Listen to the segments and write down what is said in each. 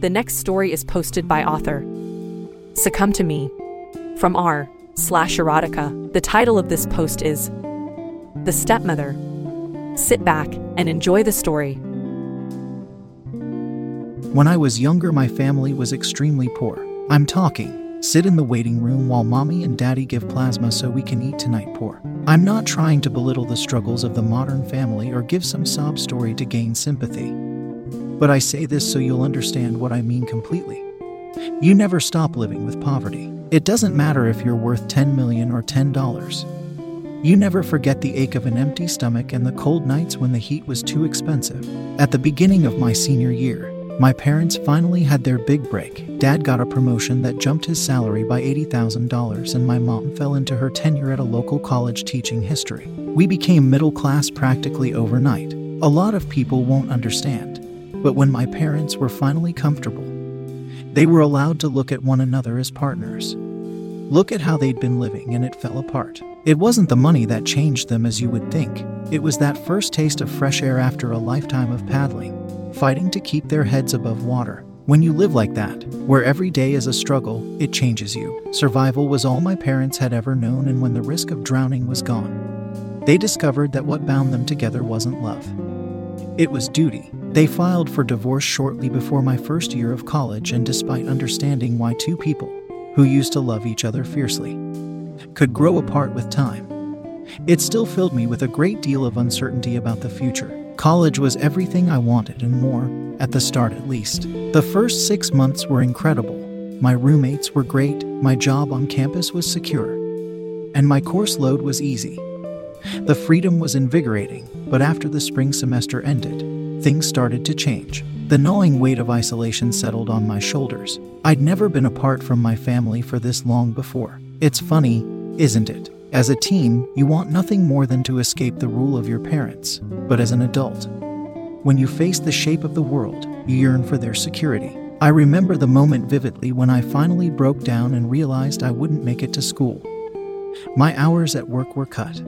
The next story is posted by author Succumb to Me from r slash erotica. The title of this post is The Stepmother. Sit back and enjoy the story. When I was younger, my family was extremely poor. I'm talking. Sit in the waiting room while mommy and daddy give plasma so we can eat tonight poor. I'm not trying to belittle the struggles of the modern family or give some sob story to gain sympathy. But I say this so you'll understand what I mean completely. You never stop living with poverty. It doesn't matter if you're worth 10 million or $10. You never forget the ache of an empty stomach and the cold nights when the heat was too expensive. At the beginning of my senior year, my parents finally had their big break. Dad got a promotion that jumped his salary by $80,000, and my mom fell into her tenure at a local college teaching history. We became middle class practically overnight. A lot of people won't understand. But when my parents were finally comfortable, they were allowed to look at one another as partners. Look at how they'd been living, and it fell apart. It wasn't the money that changed them as you would think, it was that first taste of fresh air after a lifetime of paddling, fighting to keep their heads above water. When you live like that, where every day is a struggle, it changes you. Survival was all my parents had ever known, and when the risk of drowning was gone, they discovered that what bound them together wasn't love. It was duty. They filed for divorce shortly before my first year of college, and despite understanding why two people, who used to love each other fiercely, could grow apart with time, it still filled me with a great deal of uncertainty about the future. College was everything I wanted and more, at the start at least. The first six months were incredible. My roommates were great, my job on campus was secure, and my course load was easy. The freedom was invigorating, but after the spring semester ended, things started to change. The gnawing weight of isolation settled on my shoulders. I'd never been apart from my family for this long before. It's funny, isn't it? As a teen, you want nothing more than to escape the rule of your parents. But as an adult, when you face the shape of the world, you yearn for their security. I remember the moment vividly when I finally broke down and realized I wouldn't make it to school. My hours at work were cut.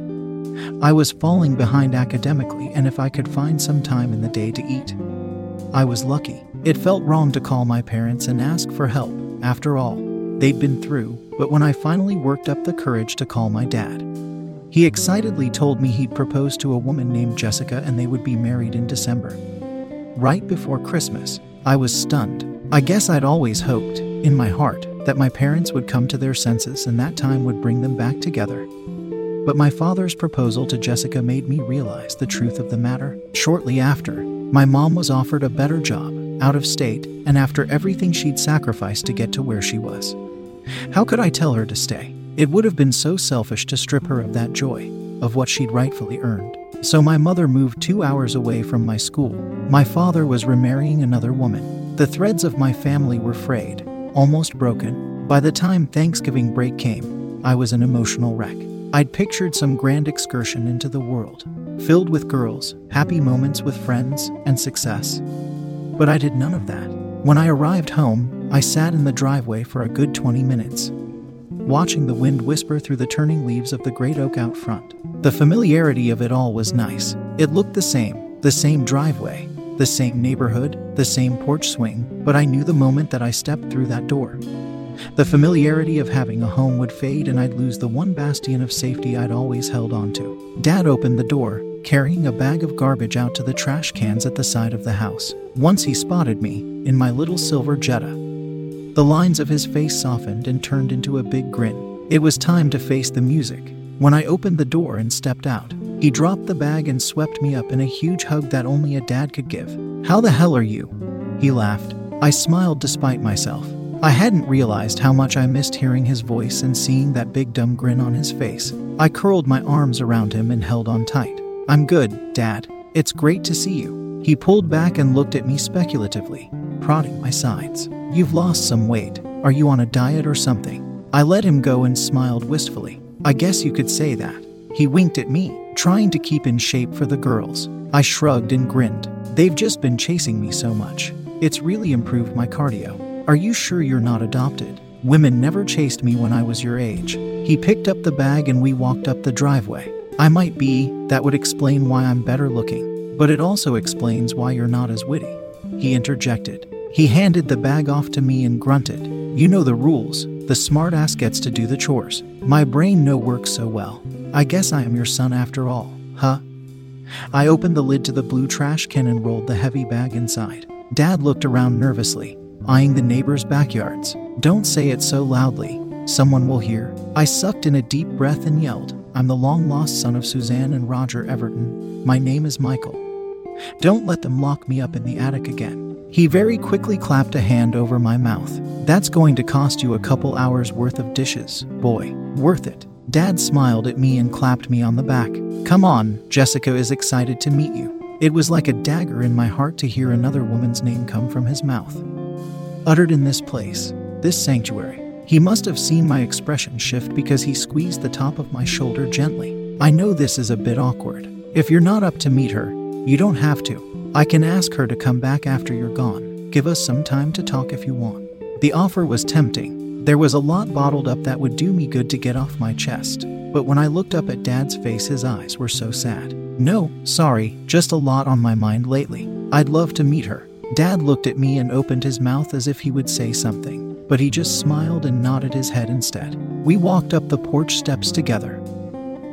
I was falling behind academically, and if I could find some time in the day to eat, I was lucky. It felt wrong to call my parents and ask for help. After all, they'd been through, but when I finally worked up the courage to call my dad, he excitedly told me he'd proposed to a woman named Jessica and they would be married in December. Right before Christmas, I was stunned. I guess I'd always hoped, in my heart, that my parents would come to their senses and that time would bring them back together. But my father's proposal to Jessica made me realize the truth of the matter. Shortly after, my mom was offered a better job, out of state, and after everything she'd sacrificed to get to where she was. How could I tell her to stay? It would have been so selfish to strip her of that joy, of what she'd rightfully earned. So my mother moved two hours away from my school. My father was remarrying another woman. The threads of my family were frayed, almost broken. By the time Thanksgiving break came, I was an emotional wreck. I'd pictured some grand excursion into the world, filled with girls, happy moments with friends, and success. But I did none of that. When I arrived home, I sat in the driveway for a good 20 minutes, watching the wind whisper through the turning leaves of the great oak out front. The familiarity of it all was nice. It looked the same, the same driveway, the same neighborhood, the same porch swing, but I knew the moment that I stepped through that door. The familiarity of having a home would fade, and I'd lose the one bastion of safety I'd always held onto. Dad opened the door, carrying a bag of garbage out to the trash cans at the side of the house. Once he spotted me, in my little silver Jetta, The lines of his face softened and turned into a big grin. It was time to face the music. When I opened the door and stepped out, he dropped the bag and swept me up in a huge hug that only a dad could give. How the hell are you? He laughed. I smiled despite myself. I hadn't realized how much I missed hearing his voice and seeing that big dumb grin on his face. I curled my arms around him and held on tight. I'm good, Dad. It's great to see you. He pulled back and looked at me speculatively, prodding my sides. You've lost some weight. Are you on a diet or something? I let him go and smiled wistfully. I guess you could say that. He winked at me, trying to keep in shape for the girls. I shrugged and grinned. They've just been chasing me so much. It's really improved my cardio. Are you sure you're not adopted? Women never chased me when I was your age. He picked up the bag and we walked up the driveway. I might be, that would explain why I'm better looking, but it also explains why you're not as witty. He interjected. He handed the bag off to me and grunted. You know the rules. The smartass gets to do the chores. My brain no works so well. I guess I am your son after all, huh? I opened the lid to the blue trash can and rolled the heavy bag inside. Dad looked around nervously eyeing the neighbors' backyards. Don't say it so loudly, someone will hear. I sucked in a deep breath and yelled, I'm the long lost son of Suzanne and Roger Everton. My name is Michael. Don't let them lock me up in the attic again. He very quickly clapped a hand over my mouth. That's going to cost you a couple hours worth of dishes, boy. Worth it. Dad smiled at me and clapped me on the back. Come on, Jessica is excited to meet you. It was like a dagger in my heart to hear another woman's name come from his mouth uttered in this place, this sanctuary. He must have seen my expression shift because he squeezed the top of my shoulder gently. I know this is a bit awkward. If you're not up to meet her, you don't have to. I can ask her to come back after you're gone. Give us some time to talk if you want. The offer was tempting. There was a lot bottled up that would do me good to get off my chest. But when I looked up at Dad's face, his eyes were so sad. No, sorry, just a lot on my mind lately. I'd love to meet her. Dad looked at me and opened his mouth as if he would say something, but he just smiled and nodded his head instead. We walked up the porch steps together,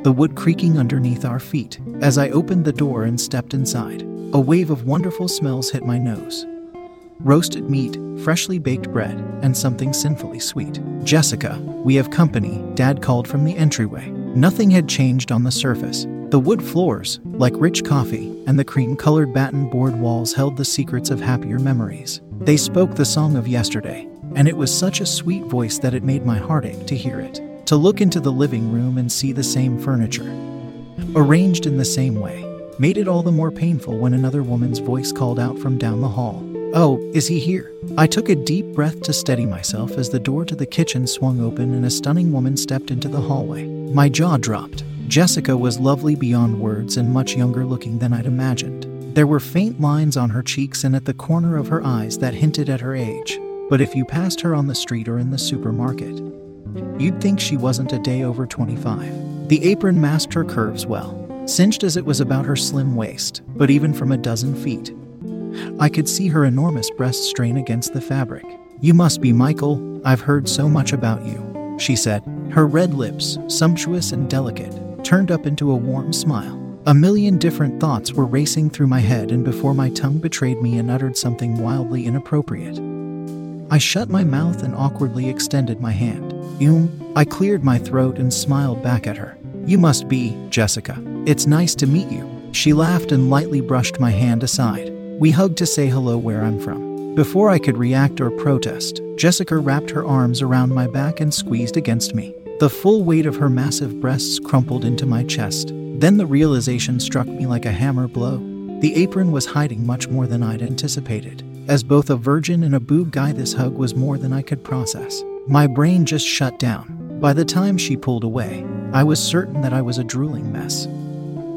the wood creaking underneath our feet. As I opened the door and stepped inside, a wave of wonderful smells hit my nose roasted meat, freshly baked bread, and something sinfully sweet. Jessica, we have company, Dad called from the entryway. Nothing had changed on the surface, the wood floors, like rich coffee, and the cream colored batten board walls held the secrets of happier memories. They spoke the song of yesterday, and it was such a sweet voice that it made my heart ache to hear it. To look into the living room and see the same furniture, arranged in the same way, made it all the more painful when another woman's voice called out from down the hall. Oh, is he here? I took a deep breath to steady myself as the door to the kitchen swung open and a stunning woman stepped into the hallway. My jaw dropped. Jessica was lovely beyond words and much younger looking than I'd imagined. There were faint lines on her cheeks and at the corner of her eyes that hinted at her age, but if you passed her on the street or in the supermarket, you'd think she wasn't a day over 25. The apron masked her curves well, cinched as it was about her slim waist, but even from a dozen feet, I could see her enormous breasts strain against the fabric. You must be Michael, I've heard so much about you, she said, her red lips, sumptuous and delicate, turned up into a warm smile. A million different thoughts were racing through my head, and before my tongue betrayed me and uttered something wildly inappropriate, I shut my mouth and awkwardly extended my hand. You, I cleared my throat and smiled back at her. You must be Jessica. It's nice to meet you. She laughed and lightly brushed my hand aside. We hugged to say hello where I'm from. Before I could react or protest, Jessica wrapped her arms around my back and squeezed against me. The full weight of her massive breasts crumpled into my chest. Then the realization struck me like a hammer blow. The apron was hiding much more than I'd anticipated. As both a virgin and a boob guy, this hug was more than I could process. My brain just shut down. By the time she pulled away, I was certain that I was a drooling mess.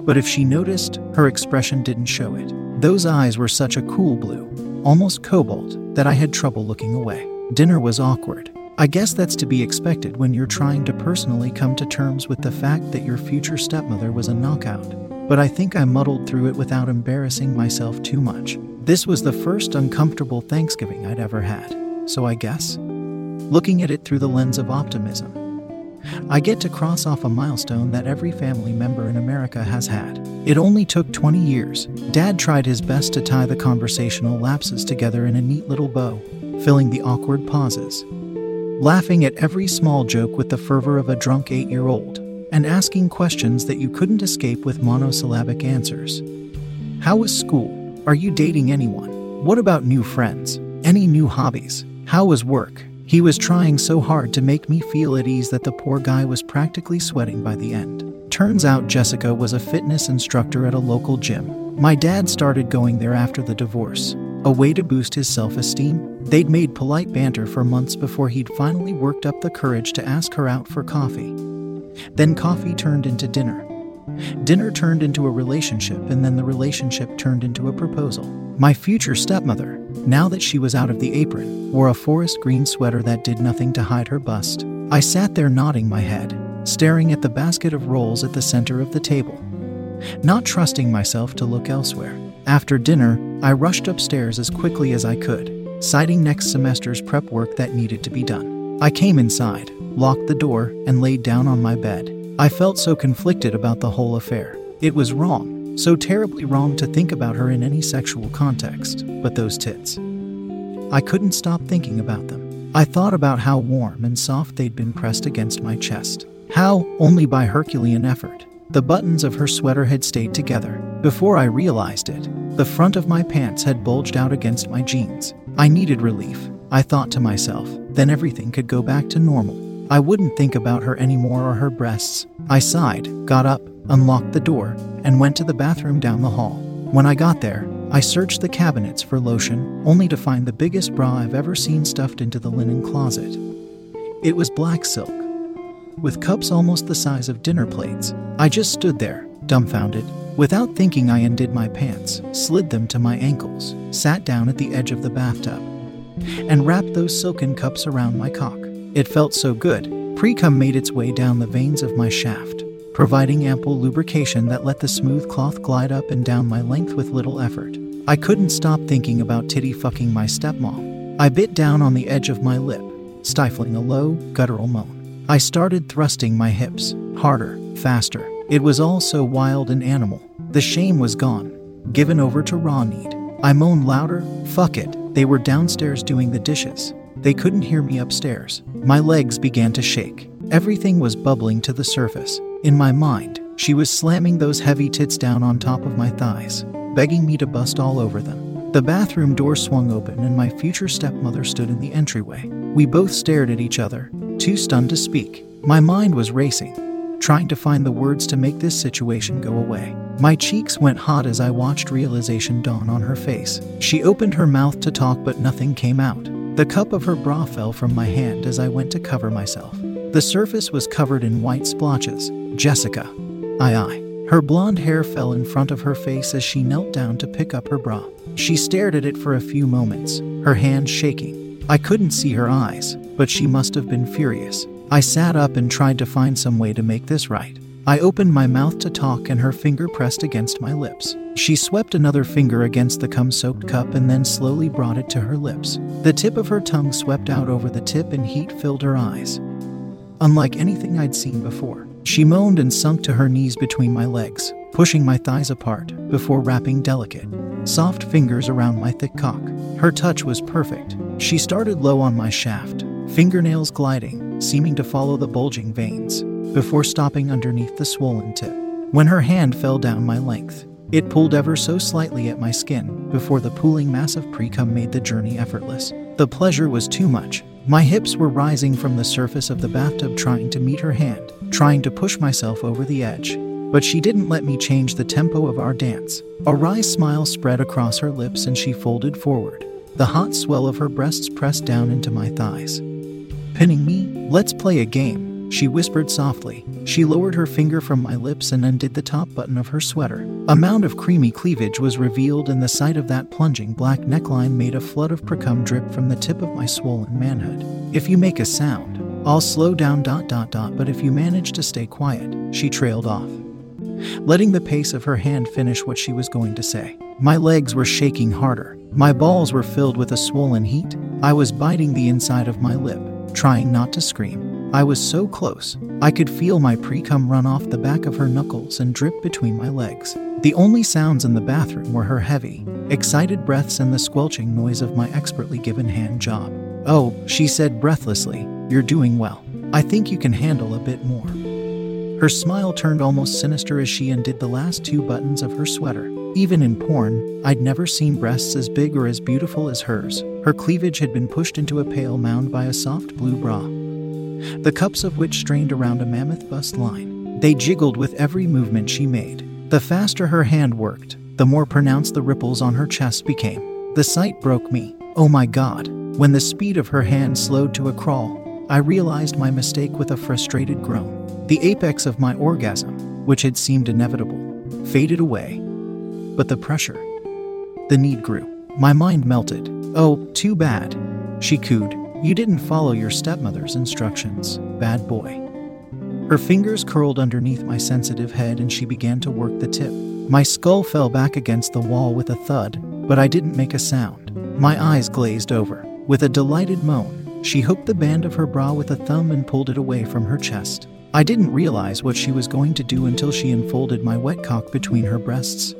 But if she noticed, her expression didn't show it. Those eyes were such a cool blue, almost cobalt, that I had trouble looking away. Dinner was awkward. I guess that's to be expected when you're trying to personally come to terms with the fact that your future stepmother was a knockout. But I think I muddled through it without embarrassing myself too much. This was the first uncomfortable Thanksgiving I'd ever had, so I guess, looking at it through the lens of optimism, I get to cross off a milestone that every family member in America has had. It only took 20 years. Dad tried his best to tie the conversational lapses together in a neat little bow. filling the awkward pauses. Laughing at every small joke with the fervor of a drunk eight year old, and asking questions that you couldn't escape with monosyllabic answers. How was school? Are you dating anyone? What about new friends? Any new hobbies? How was work? He was trying so hard to make me feel at ease that the poor guy was practically sweating by the end. Turns out Jessica was a fitness instructor at a local gym. My dad started going there after the divorce. A way to boost his self esteem? They'd made polite banter for months before he'd finally worked up the courage to ask her out for coffee. Then coffee turned into dinner. Dinner turned into a relationship, and then the relationship turned into a proposal. My future stepmother, now that she was out of the apron, wore a forest green sweater that did nothing to hide her bust. I sat there nodding my head, staring at the basket of rolls at the center of the table, not trusting myself to look elsewhere. After dinner, I rushed upstairs as quickly as I could, citing next semester's prep work that needed to be done. I came inside, locked the door, and laid down on my bed. I felt so conflicted about the whole affair. It was wrong, so terribly wrong to think about her in any sexual context, but those tits. I couldn't stop thinking about them. I thought about how warm and soft they'd been pressed against my chest. How, only by Herculean effort, the buttons of her sweater had stayed together. Before I realized it, the front of my pants had bulged out against my jeans. I needed relief. I thought to myself, then everything could go back to normal. I wouldn't think about her anymore or her breasts. I sighed, got up, unlocked the door, and went to the bathroom down the hall. When I got there, I searched the cabinets for lotion, only to find the biggest bra I've ever seen stuffed into the linen closet. It was black silk, with cups almost the size of dinner plates. I just stood there, dumbfounded. Without thinking, I undid my pants, slid them to my ankles, sat down at the edge of the bathtub, and wrapped those silken cups around my cock. It felt so good. Pre cum made its way down the veins of my shaft, providing ample lubrication that let the smooth cloth glide up and down my length with little effort. I couldn't stop thinking about titty fucking my stepmom. I bit down on the edge of my lip, stifling a low, guttural moan. I started thrusting my hips, harder, faster. It was all so wild and animal. The shame was gone, given over to raw need. I moaned louder, fuck it. They were downstairs doing the dishes. They couldn't hear me upstairs. My legs began to shake. Everything was bubbling to the surface. In my mind, she was slamming those heavy tits down on top of my thighs, begging me to bust all over them. The bathroom door swung open and my future stepmother stood in the entryway. We both stared at each other, too stunned to speak. My mind was racing, trying to find the words to make this situation go away. My cheeks went hot as I watched realization dawn on her face. She opened her mouth to talk, but nothing came out. The cup of her bra fell from my hand as I went to cover myself. The surface was covered in white splotches. Jessica. Aye, aye. Her blonde hair fell in front of her face as she knelt down to pick up her bra. She stared at it for a few moments, her hand shaking. I couldn't see her eyes, but she must have been furious. I sat up and tried to find some way to make this right. I opened my mouth to talk, and her finger pressed against my lips. She swept another finger against the cum soaked cup and then slowly brought it to her lips. The tip of her tongue swept out over the tip, and heat filled her eyes. Unlike anything I'd seen before, she moaned and sunk to her knees between my legs, pushing my thighs apart before wrapping delicate, soft fingers around my thick cock. Her touch was perfect. She started low on my shaft, fingernails gliding, seeming to follow the bulging veins, before stopping underneath the swollen tip. When her hand fell down my length, it pulled ever so slightly at my skin before the pooling mass of precum made the journey effortless. The pleasure was too much. My hips were rising from the surface of the bathtub, trying to meet her hand, trying to push myself over the edge. But she didn't let me change the tempo of our dance. A wry smile spread across her lips and she folded forward. The hot swell of her breasts pressed down into my thighs pinning me. Let's play a game, she whispered softly. She lowered her finger from my lips and undid the top button of her sweater. A mound of creamy cleavage was revealed, and the sight of that plunging black neckline made a flood of precum drip from the tip of my swollen manhood. If you make a sound, I'll slow down dot dot dot, but if you manage to stay quiet, she trailed off, letting the pace of her hand finish what she was going to say. My legs were shaking harder. My balls were filled with a swollen heat. I was biting the inside of my lip, trying not to scream. I was so close. I could feel my pre cum run off the back of her knuckles and drip between my legs. The only sounds in the bathroom were her heavy, excited breaths and the squelching noise of my expertly given hand job. Oh, she said breathlessly, you're doing well. I think you can handle a bit more. Her smile turned almost sinister as she undid the last two buttons of her sweater. Even in porn, I'd never seen breasts as big or as beautiful as hers. Her cleavage had been pushed into a pale mound by a soft blue bra the cups of which strained around a mammoth bust line. They jiggled with every movement she made. The faster her hand worked, the more pronounced the ripples on her chest became. The sight broke me. Oh my god. When the speed of her hand slowed to a crawl, I realized my mistake with a frustrated groan. The apex of my orgasm, which had seemed inevitable, faded away. But the pressure, the need grew. My mind melted. Oh, too bad. She cooed, you didn't follow your stepmother's instructions, bad boy. Her fingers curled underneath my sensitive head and she began to work the tip. My skull fell back against the wall with a thud, but I didn't make a sound. My eyes glazed over. With a delighted moan, she hooked the band of her bra with a thumb and pulled it away from her chest. I didn't realize what she was going to do until she unfolded my wet cock between her breasts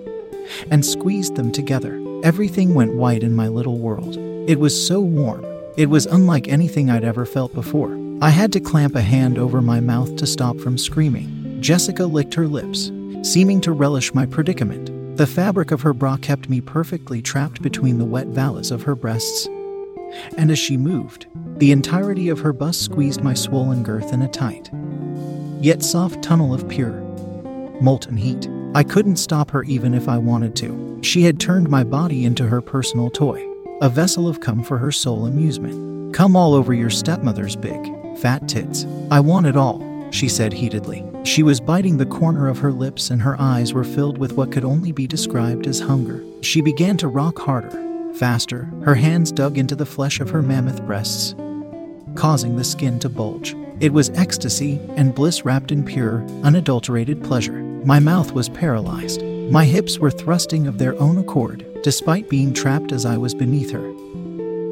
and squeezed them together. Everything went white in my little world. It was so warm, it was unlike anything I'd ever felt before. I had to clamp a hand over my mouth to stop from screaming. Jessica licked her lips, seeming to relish my predicament. The fabric of her bra kept me perfectly trapped between the wet valleys of her breasts. And as she moved, the entirety of her bust squeezed my swollen girth in a tight, yet soft tunnel of pure, molten heat. I couldn't stop her even if I wanted to. She had turned my body into her personal toy a vessel of cum for her sole amusement. Come all over your stepmother's big, fat tits. I want it all, she said heatedly. She was biting the corner of her lips and her eyes were filled with what could only be described as hunger. She began to rock harder, faster. Her hands dug into the flesh of her mammoth breasts, causing the skin to bulge. It was ecstasy and bliss wrapped in pure, unadulterated pleasure. My mouth was paralyzed. My hips were thrusting of their own accord, despite being trapped as I was beneath her.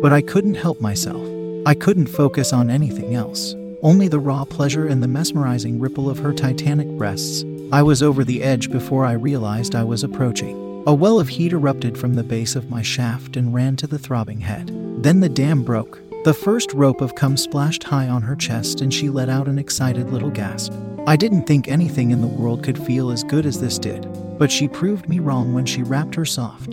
But I couldn't help myself. I couldn't focus on anything else, only the raw pleasure and the mesmerizing ripple of her titanic breasts. I was over the edge before I realized I was approaching. A well of heat erupted from the base of my shaft and ran to the throbbing head. Then the dam broke. The first rope of cum splashed high on her chest, and she let out an excited little gasp. I didn't think anything in the world could feel as good as this did, but she proved me wrong when she wrapped her soft,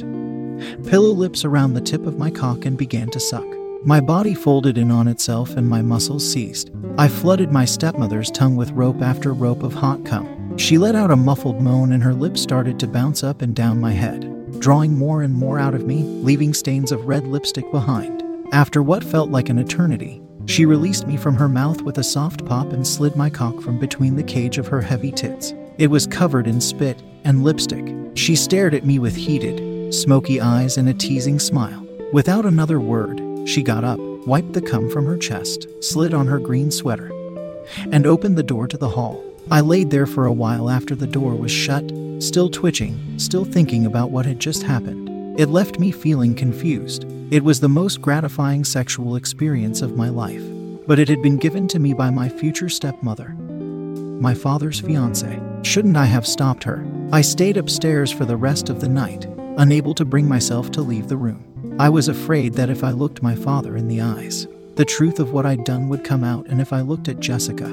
pillow lips around the tip of my cock and began to suck. My body folded in on itself and my muscles seized. I flooded my stepmother's tongue with rope after rope of hot cum. She let out a muffled moan and her lips started to bounce up and down my head, drawing more and more out of me, leaving stains of red lipstick behind. After what felt like an eternity, she released me from her mouth with a soft pop and slid my cock from between the cage of her heavy tits. It was covered in spit and lipstick. She stared at me with heated, smoky eyes and a teasing smile. Without another word, she got up, wiped the cum from her chest, slid on her green sweater, and opened the door to the hall. I laid there for a while after the door was shut, still twitching, still thinking about what had just happened. It left me feeling confused. It was the most gratifying sexual experience of my life, but it had been given to me by my future stepmother, my father's fiance. Shouldn't I have stopped her? I stayed upstairs for the rest of the night, unable to bring myself to leave the room. I was afraid that if I looked my father in the eyes, the truth of what I'd done would come out, and if I looked at Jessica,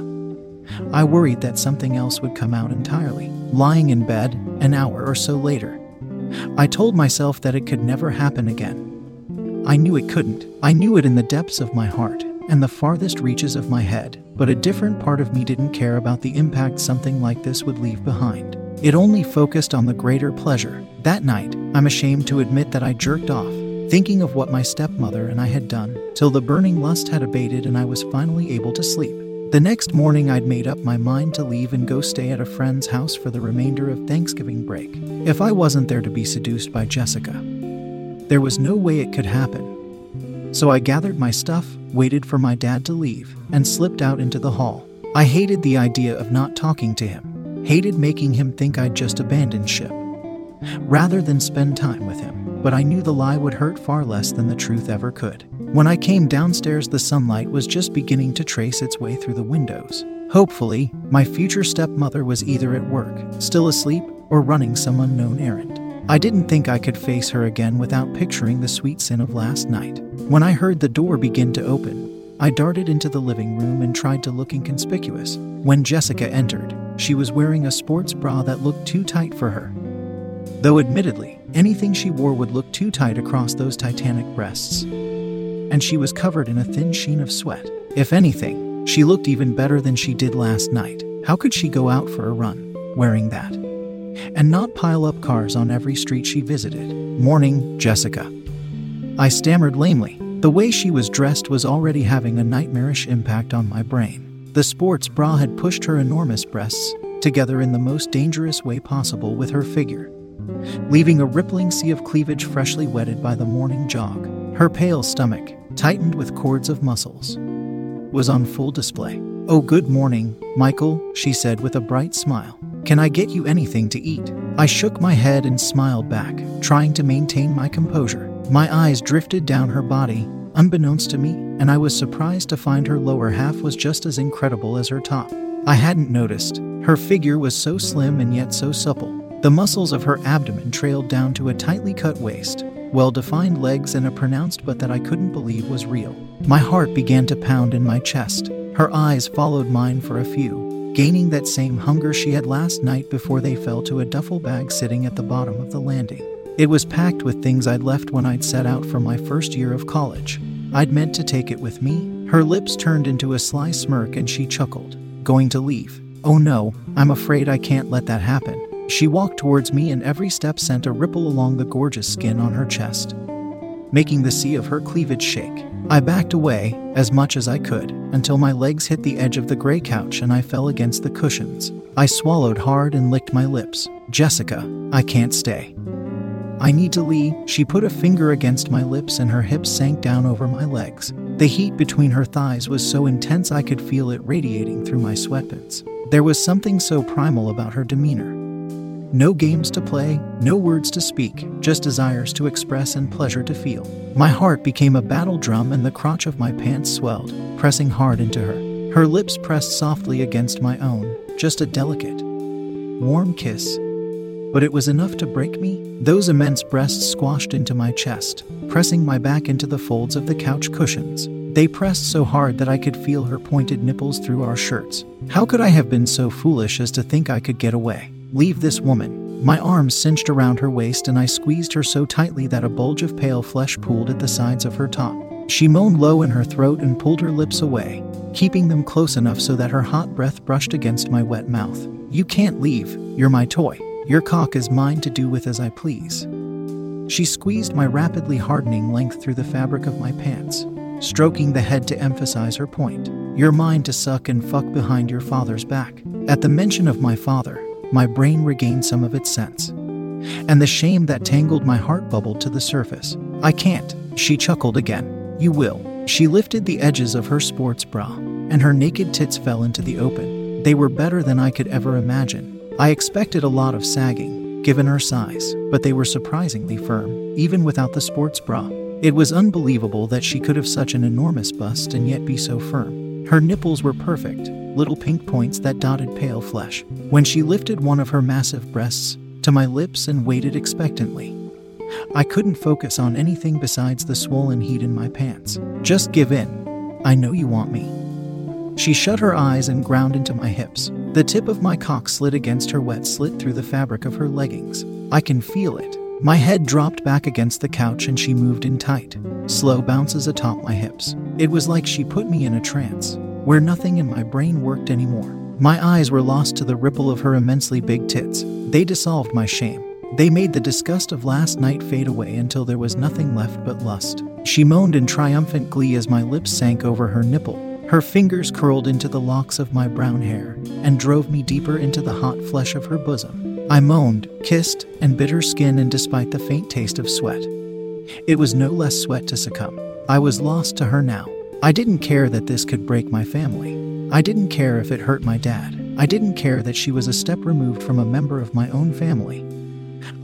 I worried that something else would come out entirely. Lying in bed, an hour or so later, I told myself that it could never happen again. I knew it couldn't. I knew it in the depths of my heart and the farthest reaches of my head, but a different part of me didn't care about the impact something like this would leave behind. It only focused on the greater pleasure. That night, I'm ashamed to admit that I jerked off, thinking of what my stepmother and I had done, till the burning lust had abated and I was finally able to sleep. The next morning, I'd made up my mind to leave and go stay at a friend's house for the remainder of Thanksgiving break. If I wasn't there to be seduced by Jessica, there was no way it could happen. So I gathered my stuff, waited for my dad to leave, and slipped out into the hall. I hated the idea of not talking to him, hated making him think I'd just abandoned ship, rather than spend time with him. But I knew the lie would hurt far less than the truth ever could. When I came downstairs, the sunlight was just beginning to trace its way through the windows. Hopefully, my future stepmother was either at work, still asleep, or running some unknown errand. I didn't think I could face her again without picturing the sweet sin of last night. When I heard the door begin to open, I darted into the living room and tried to look inconspicuous. When Jessica entered, she was wearing a sports bra that looked too tight for her. Though admittedly, anything she wore would look too tight across those titanic breasts. And she was covered in a thin sheen of sweat. If anything, she looked even better than she did last night. How could she go out for a run wearing that? And not pile up cars on every street she visited. Morning, Jessica. I stammered lamely. The way she was dressed was already having a nightmarish impact on my brain. The sports bra had pushed her enormous breasts together in the most dangerous way possible with her figure, leaving a rippling sea of cleavage freshly wetted by the morning jog. Her pale stomach, tightened with cords of muscles, was on full display. Oh, good morning, Michael, she said with a bright smile. Can I get you anything to eat? I shook my head and smiled back, trying to maintain my composure. My eyes drifted down her body, unbeknownst to me, and I was surprised to find her lower half was just as incredible as her top. I hadn't noticed. Her figure was so slim and yet so supple. The muscles of her abdomen trailed down to a tightly cut waist, well defined legs, and a pronounced butt that I couldn't believe was real. My heart began to pound in my chest. Her eyes followed mine for a few, gaining that same hunger she had last night before they fell to a duffel bag sitting at the bottom of the landing. It was packed with things I'd left when I'd set out for my first year of college. I'd meant to take it with me. Her lips turned into a sly smirk and she chuckled. Going to leave? Oh no, I'm afraid I can't let that happen. She walked towards me, and every step sent a ripple along the gorgeous skin on her chest, making the sea of her cleavage shake. I backed away as much as I could until my legs hit the edge of the gray couch and I fell against the cushions. I swallowed hard and licked my lips. Jessica, I can't stay. I need to leave. She put a finger against my lips and her hips sank down over my legs. The heat between her thighs was so intense I could feel it radiating through my sweatpants. There was something so primal about her demeanor. No games to play, no words to speak, just desires to express and pleasure to feel. My heart became a battle drum and the crotch of my pants swelled, pressing hard into her. Her lips pressed softly against my own, just a delicate, warm kiss. But it was enough to break me. Those immense breasts squashed into my chest, pressing my back into the folds of the couch cushions. They pressed so hard that I could feel her pointed nipples through our shirts. How could I have been so foolish as to think I could get away? Leave this woman. My arms cinched around her waist and I squeezed her so tightly that a bulge of pale flesh pooled at the sides of her top. She moaned low in her throat and pulled her lips away, keeping them close enough so that her hot breath brushed against my wet mouth. You can't leave. You're my toy. Your cock is mine to do with as I please. She squeezed my rapidly hardening length through the fabric of my pants, stroking the head to emphasize her point. You're mine to suck and fuck behind your father's back. At the mention of my father, my brain regained some of its sense. And the shame that tangled my heart bubbled to the surface. I can't, she chuckled again. You will. She lifted the edges of her sports bra, and her naked tits fell into the open. They were better than I could ever imagine. I expected a lot of sagging, given her size, but they were surprisingly firm, even without the sports bra. It was unbelievable that she could have such an enormous bust and yet be so firm. Her nipples were perfect, little pink points that dotted pale flesh. When she lifted one of her massive breasts to my lips and waited expectantly, I couldn't focus on anything besides the swollen heat in my pants. Just give in. I know you want me. She shut her eyes and ground into my hips. The tip of my cock slid against her wet slit through the fabric of her leggings. I can feel it. My head dropped back against the couch and she moved in tight, slow bounces atop my hips. It was like she put me in a trance where nothing in my brain worked anymore. My eyes were lost to the ripple of her immensely big tits. They dissolved my shame. They made the disgust of last night fade away until there was nothing left but lust. She moaned in triumphant glee as my lips sank over her nipple. Her fingers curled into the locks of my brown hair and drove me deeper into the hot flesh of her bosom. I moaned, kissed, and bit her skin, and despite the faint taste of sweat, it was no less sweat to succumb. I was lost to her now. I didn't care that this could break my family. I didn't care if it hurt my dad. I didn't care that she was a step removed from a member of my own family.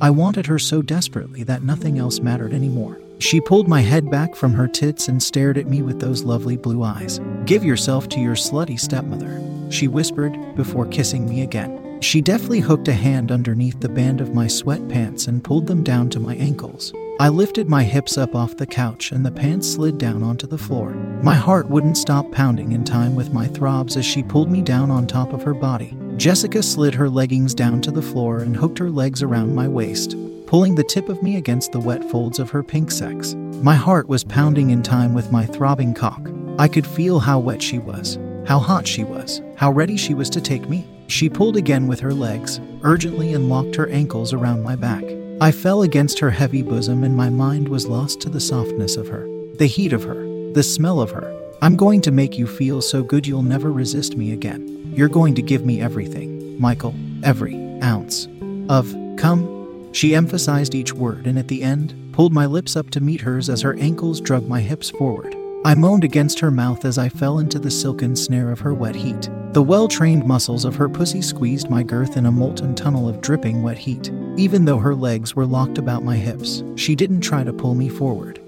I wanted her so desperately that nothing else mattered anymore. She pulled my head back from her tits and stared at me with those lovely blue eyes. Give yourself to your slutty stepmother, she whispered before kissing me again. She deftly hooked a hand underneath the band of my sweatpants and pulled them down to my ankles. I lifted my hips up off the couch and the pants slid down onto the floor. My heart wouldn't stop pounding in time with my throbs as she pulled me down on top of her body. Jessica slid her leggings down to the floor and hooked her legs around my waist, pulling the tip of me against the wet folds of her pink sex. My heart was pounding in time with my throbbing cock. I could feel how wet she was, how hot she was, how ready she was to take me. She pulled again with her legs, urgently, and locked her ankles around my back. I fell against her heavy bosom and my mind was lost to the softness of her, the heat of her, the smell of her. I'm going to make you feel so good you'll never resist me again. You're going to give me everything, Michael, every ounce of come. She emphasized each word and at the end, pulled my lips up to meet hers as her ankles drug my hips forward. I moaned against her mouth as I fell into the silken snare of her wet heat. The well trained muscles of her pussy squeezed my girth in a molten tunnel of dripping wet heat. Even though her legs were locked about my hips, she didn't try to pull me forward.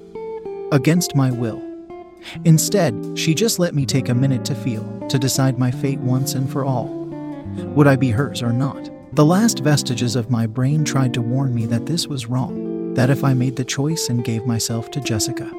Against my will. Instead, she just let me take a minute to feel, to decide my fate once and for all. Would I be hers or not? The last vestiges of my brain tried to warn me that this was wrong, that if I made the choice and gave myself to Jessica,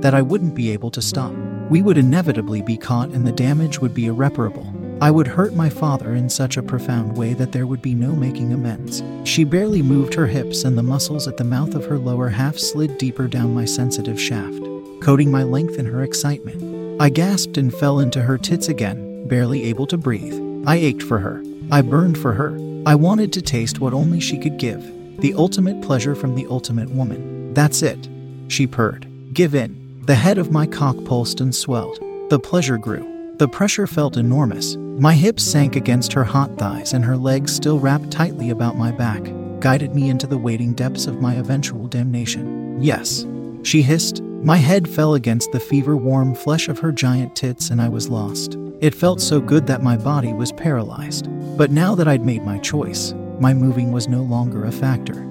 that I wouldn't be able to stop. We would inevitably be caught and the damage would be irreparable. I would hurt my father in such a profound way that there would be no making amends. She barely moved her hips, and the muscles at the mouth of her lower half slid deeper down my sensitive shaft, coating my length in her excitement. I gasped and fell into her tits again, barely able to breathe. I ached for her. I burned for her. I wanted to taste what only she could give the ultimate pleasure from the ultimate woman. That's it, she purred. Give in. The head of my cock pulsed and swelled. The pleasure grew. The pressure felt enormous. My hips sank against her hot thighs, and her legs, still wrapped tightly about my back, guided me into the waiting depths of my eventual damnation. Yes, she hissed. My head fell against the fever warm flesh of her giant tits, and I was lost. It felt so good that my body was paralyzed. But now that I'd made my choice, my moving was no longer a factor.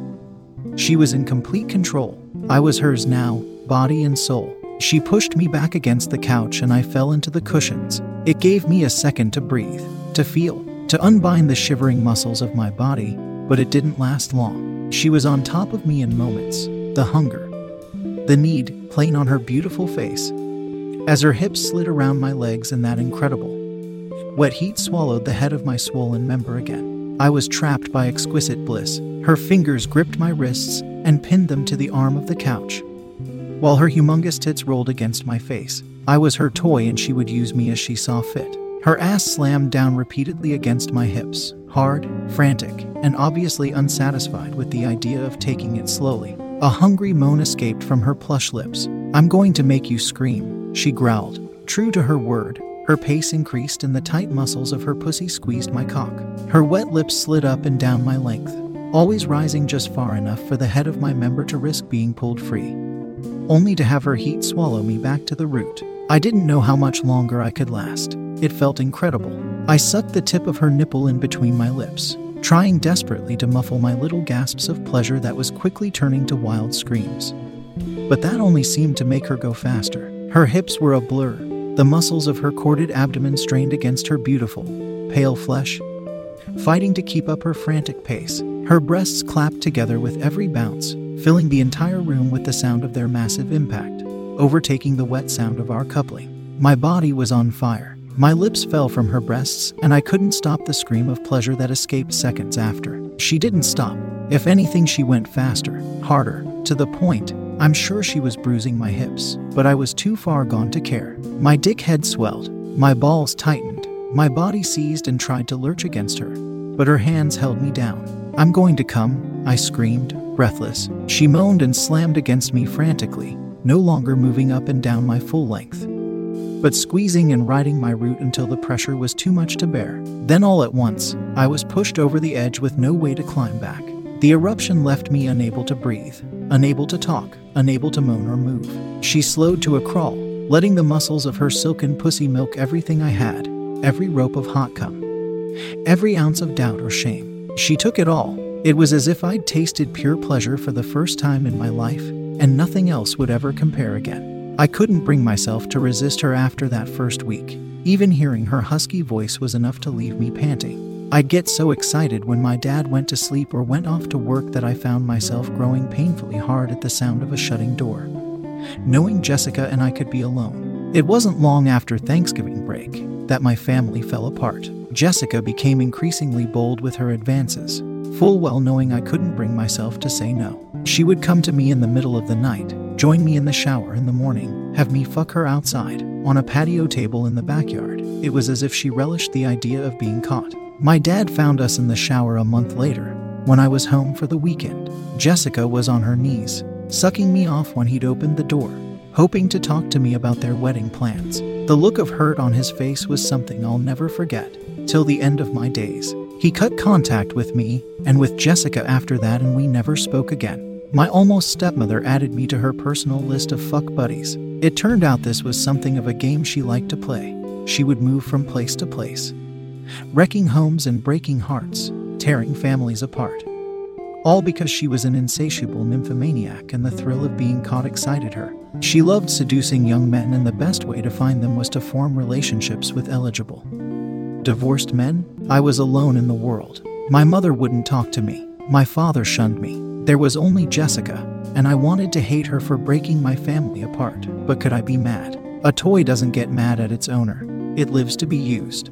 She was in complete control. I was hers now, body and soul. She pushed me back against the couch and I fell into the cushions. It gave me a second to breathe, to feel, to unbind the shivering muscles of my body, but it didn't last long. She was on top of me in moments, the hunger, the need plain on her beautiful face. As her hips slid around my legs in that incredible, wet heat swallowed the head of my swollen member again. I was trapped by exquisite bliss. Her fingers gripped my wrists and pinned them to the arm of the couch while her humongous tits rolled against my face. I was her toy and she would use me as she saw fit. Her ass slammed down repeatedly against my hips, hard, frantic, and obviously unsatisfied with the idea of taking it slowly. A hungry moan escaped from her plush lips. I'm going to make you scream, she growled. True to her word, her pace increased and the tight muscles of her pussy squeezed my cock. Her wet lips slid up and down my length, always rising just far enough for the head of my member to risk being pulled free only to have her heat swallow me back to the root. I didn't know how much longer I could last. It felt incredible. I sucked the tip of her nipple in between my lips, trying desperately to muffle my little gasps of pleasure that was quickly turning to wild screams. But that only seemed to make her go faster. Her hips were a blur, the muscles of her corded abdomen strained against her beautiful, pale flesh, fighting to keep up her frantic pace. Her breasts clapped together with every bounce, filling the entire room with the sound of their massive impact, overtaking the wet sound of our coupling. My body was on fire. My lips fell from her breasts, and I couldn't stop the scream of pleasure that escaped seconds after. She didn't stop. If anything, she went faster, harder, to the point I'm sure she was bruising my hips, but I was too far gone to care. My dick head swelled, my balls tightened, my body seized and tried to lurch against her, but her hands held me down. I'm going to come, I screamed, breathless. She moaned and slammed against me frantically, no longer moving up and down my full length, but squeezing and riding my root until the pressure was too much to bear. Then, all at once, I was pushed over the edge with no way to climb back. The eruption left me unable to breathe, unable to talk, unable to moan or move. She slowed to a crawl, letting the muscles of her silken pussy milk everything I had, every rope of hot cum, every ounce of doubt or shame. She took it all, it was as if I'd tasted pure pleasure for the first time in my life, and nothing else would ever compare again. I couldn't bring myself to resist her after that first week. Even hearing her husky voice was enough to leave me panting. I'd get so excited when my dad went to sleep or went off to work that I found myself growing painfully hard at the sound of a shutting door. Knowing Jessica and I could be alone. It wasn't long after Thanksgiving break that my family fell apart. Jessica became increasingly bold with her advances, full well knowing I couldn't bring myself to say no. She would come to me in the middle of the night, join me in the shower in the morning, have me fuck her outside, on a patio table in the backyard. It was as if she relished the idea of being caught. My dad found us in the shower a month later, when I was home for the weekend. Jessica was on her knees, sucking me off when he'd opened the door, hoping to talk to me about their wedding plans. The look of hurt on his face was something I'll never forget, till the end of my days. He cut contact with me and with Jessica after that, and we never spoke again. My almost stepmother added me to her personal list of fuck buddies. It turned out this was something of a game she liked to play. She would move from place to place, wrecking homes and breaking hearts, tearing families apart. All because she was an insatiable nymphomaniac and the thrill of being caught excited her. She loved seducing young men, and the best way to find them was to form relationships with eligible. Divorced men? I was alone in the world. My mother wouldn't talk to me. My father shunned me. There was only Jessica, and I wanted to hate her for breaking my family apart. But could I be mad? A toy doesn't get mad at its owner, it lives to be used.